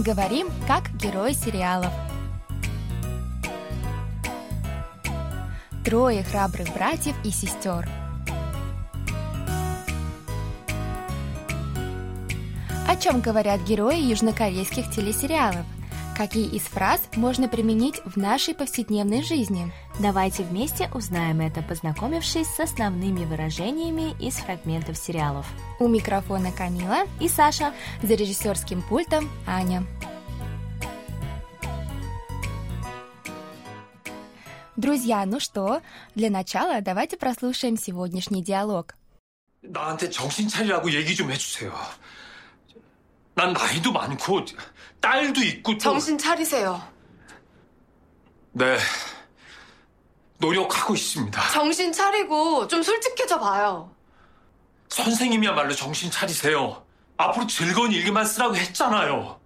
Говорим, как герои сериалов. Трое храбрых братьев и сестер. О чем говорят герои южнокорейских телесериалов? Какие из фраз можно применить в нашей повседневной жизни? Давайте вместе узнаем это, познакомившись с основными выражениями из фрагментов сериалов. У микрофона Камила и Саша. За режиссерским пультом Аня. Друзья, ну что, для начала давайте прослушаем сегодняшний диалог. 나한테 정신 차리라고 얘기 좀 해주세요. 난 나이도 많고 딸도 있고 또... 정신 차리세요. 네, 노력하고 있습니다. 정신 차리고 좀 솔직해져 봐요. 선생님이야말로 정신 차리세요. 앞으로 즐거운 일기만 쓰라고 했잖아요.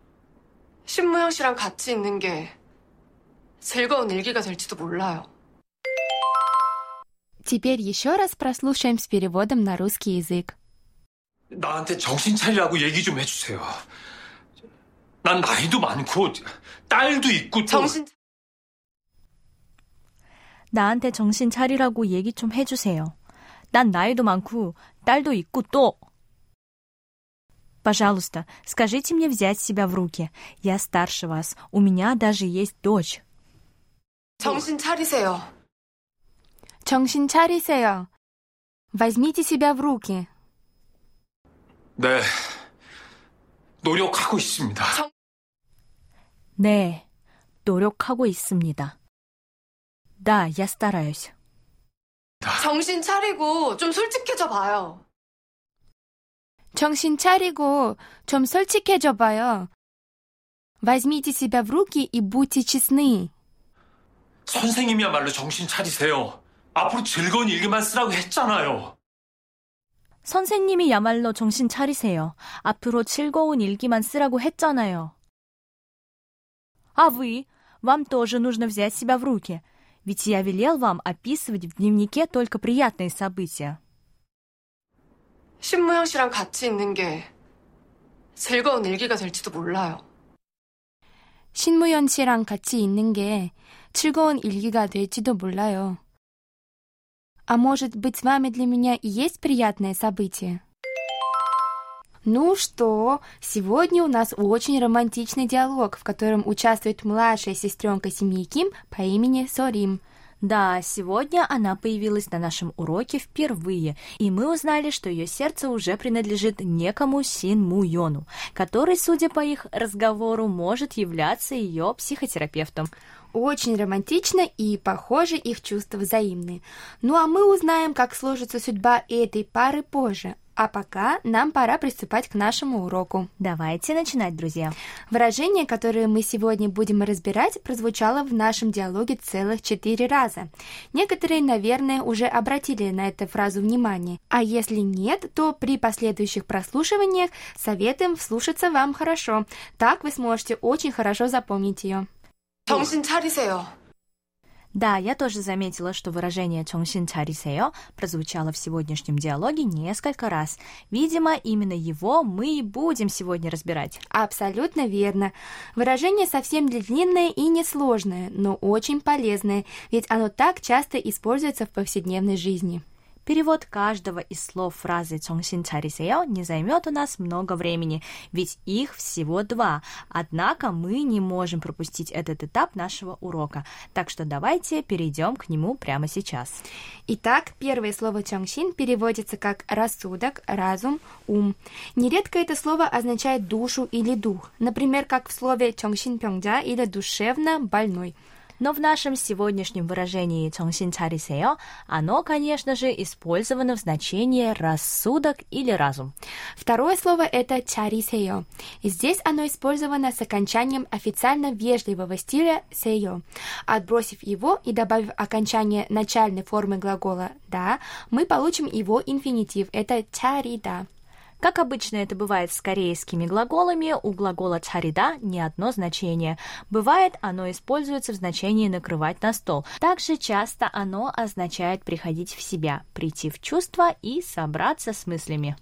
신무영 씨랑 같이 있는 게 즐거운 일기가 될지도 몰라요. Теперь еще раз прослушаем с переводом на русский язык. 나한테 정신 차리라고 얘기 좀 해주세요. 난 나이도 많고 딸도 있고 또... 정신 나한테 정신 차리라고 얘기 좀 해주세요. 난 나이도 많고 딸도 있고 또... Пожалуйста, скажите мне взять себя в руки. Я старше вас. У меня даже есть дочь. 정신 차리세요. 정신 차리세요. Возьмите себя в руки. 네, 노력하고 있습니다. 정... 네, 노력하고 있습니다. Да, я стараюсь. 정신 차리고 좀 솔직해져 봐요. 정신 차리고 좀 솔직해져 봐요. Возьмите себя в руки и будьте честны. 선생님이야말로 정신 차리세요. 앞으로 즐거운 일기만 쓰라고 했잖아요. 선생님이야말로 정신 차리세요. 앞으로 즐거운 일기만 쓰라고 했잖아요. А вы? Вам тоже нужно взять себя в руки. Ведь я велел вам описывать в дневнике только приятные события. 신무영 씨랑 같이 있는 게 즐거운 일기가 될지도 몰라요. 신무연 씨랑 같이 있는 게 즐거운 일기가 될지도 몰라요. А может быть, с вами для меня и есть приятное событие? Ну что, сегодня у нас очень романтичный диалог, в котором участвует младшая сестренка семьи Ким по имени Сорим. Да, сегодня она появилась на нашем уроке впервые, и мы узнали, что ее сердце уже принадлежит некому Син Му Йону, который, судя по их разговору, может являться ее психотерапевтом. Очень романтично и, похоже, их чувства взаимные. Ну а мы узнаем, как сложится судьба этой пары позже. А пока нам пора приступать к нашему уроку. Давайте начинать, друзья. Выражение, которое мы сегодня будем разбирать, прозвучало в нашем диалоге целых четыре раза. Некоторые, наверное, уже обратили на эту фразу внимание. А если нет, то при последующих прослушиваниях советуем вслушаться вам хорошо. Так вы сможете очень хорошо запомнить ее. 정신 차리세요. Да, я тоже заметила, что выражение «정신 차리세요» прозвучало в сегодняшнем диалоге несколько раз. Видимо, именно его мы и будем сегодня разбирать. Абсолютно верно. Выражение совсем не длинное и несложное, но очень полезное, ведь оно так часто используется в повседневной жизни. Перевод каждого из слов фразы «정신 чарисео не займет у нас много времени, ведь их всего два. Однако мы не можем пропустить этот этап нашего урока, так что давайте перейдем к нему прямо сейчас. Итак, первое слово «정신» переводится как «рассудок», «разум», «ум». Нередко это слово означает «душу» или «дух», например, как в слове «정신병자» или «душевно больной». Но в нашем сегодняшнем выражении «정신 차리세요» оно, конечно же, использовано в значении «рассудок» или «разум». Второе слово — это «чарисеё». Здесь оно использовано с окончанием официально вежливого стиля «сеё». Отбросив его и добавив окончание начальной формы глагола «да», мы получим его инфинитив — это «чарида». Как обычно это бывает с корейскими глаголами, у глагола чарида не одно значение. Бывает, оно используется в значении накрывать на стол. Также часто оно означает приходить в себя, прийти в чувство и собраться с мыслями.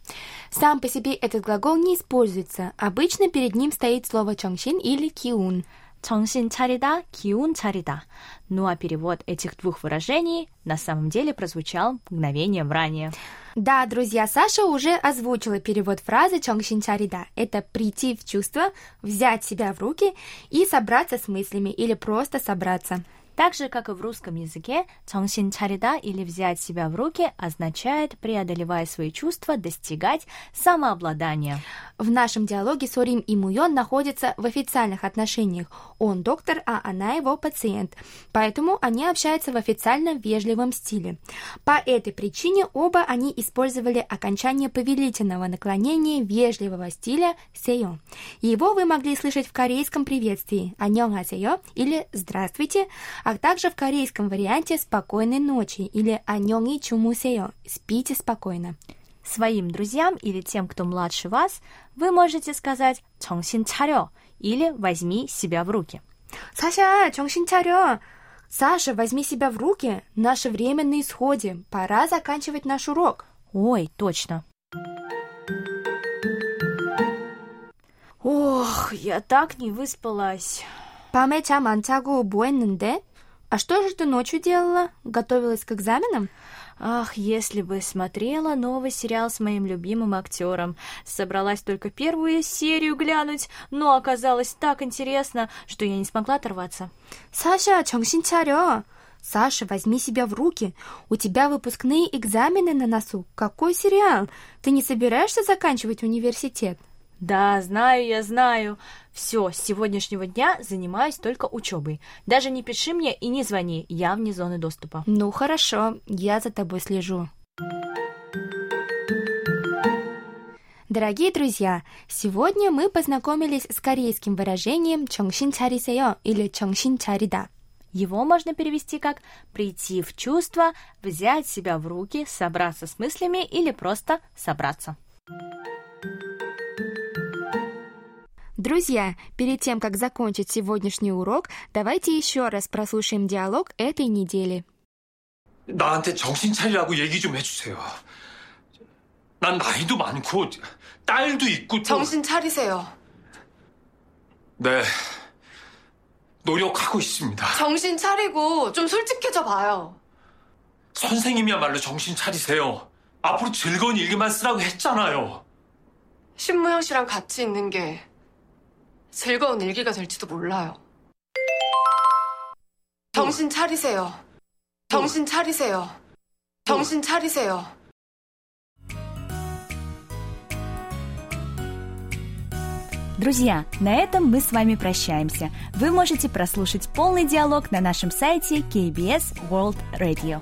Сам по себе этот глагол не используется. Обычно перед ним стоит слово чонгшин или киун. 정신 차리다, 기운 차리다. Ну а перевод этих двух выражений на самом деле прозвучал мгновением ранее. Да, друзья, Саша уже озвучила перевод фразы «чонгшин чарида». Это прийти в чувство, взять себя в руки и собраться с мыслями или просто собраться. Так же, как и в русском языке, «정신 차리다» или «взять себя в руки» означает, преодолевая свои чувства, достигать самообладания. В нашем диалоге Сорим и Муйон находятся в официальных отношениях. Он доктор, а она его пациент. Поэтому они общаются в официально вежливом стиле. По этой причине оба они использовали окончание повелительного наклонения вежливого стиля «сеё». Его вы могли слышать в корейском приветствии «аньонгасеё» или «здравствуйте», а также в корейском варианте «спокойной ночи» или «аньонги чумусеё» – «спите спокойно». Своим друзьям или тем, кто младше вас, вы можете сказать «정신 차려» или «возьми себя в руки». Саша, 정신 차려! Саша, возьми себя в руки. Наше время на исходе. Пора заканчивать наш урок. Ой, точно. Ох, я так не выспалась. 밤에 잠 안 자고 뭐 했는데? А что же ты ночью делала? Готовилась к экзаменам? Ах, если бы смотрела новый сериал с моим любимым актером. Собралась только первую серию глянуть, но оказалось так интересно, что я не смогла оторваться. Саша, 정신 차려! Саша, возьми себя в руки. У тебя выпускные экзамены на носу. Какой сериал? Ты не собираешься заканчивать университет? Да, знаю я, знаю. Все, с сегодняшнего дня занимаюсь только учебой. Даже не пиши мне и не звони, я вне зоны доступа. Ну хорошо, я за тобой слежу. Дорогие друзья, сегодня мы познакомились с корейским выражением «чонгшин Чарисео или «чонгшин чарида». Его можно перевести как «прийти в чувство», «взять себя в руки», «собраться с мыслями» или просто «собраться». Друзья, перед тем, как закончить сегодняшний урок, давайте еще раз прослушаем диалог этой недели. 나한테 정신 차리라고 얘기 좀 해주세요. 난 나이도 많고 딸도 있고 또- 정신 차리세요. 네 노력하고 있습니다. 정신 차리고 좀 솔직해져 봐요. 선생님이야말로 정신 차리세요. 앞으로 즐거운 일기만 쓰라고 했잖아요. 신무영 씨랑 같이 있는 게 즐거운 일기가 될지도 몰라요. 정신 차리세요. 정신 차리세요. 정신 차리세요. Друзья, на этом мы с вами прощаемся. Вы можете прослушать полный диалог на нашем сайте KBS World Radio.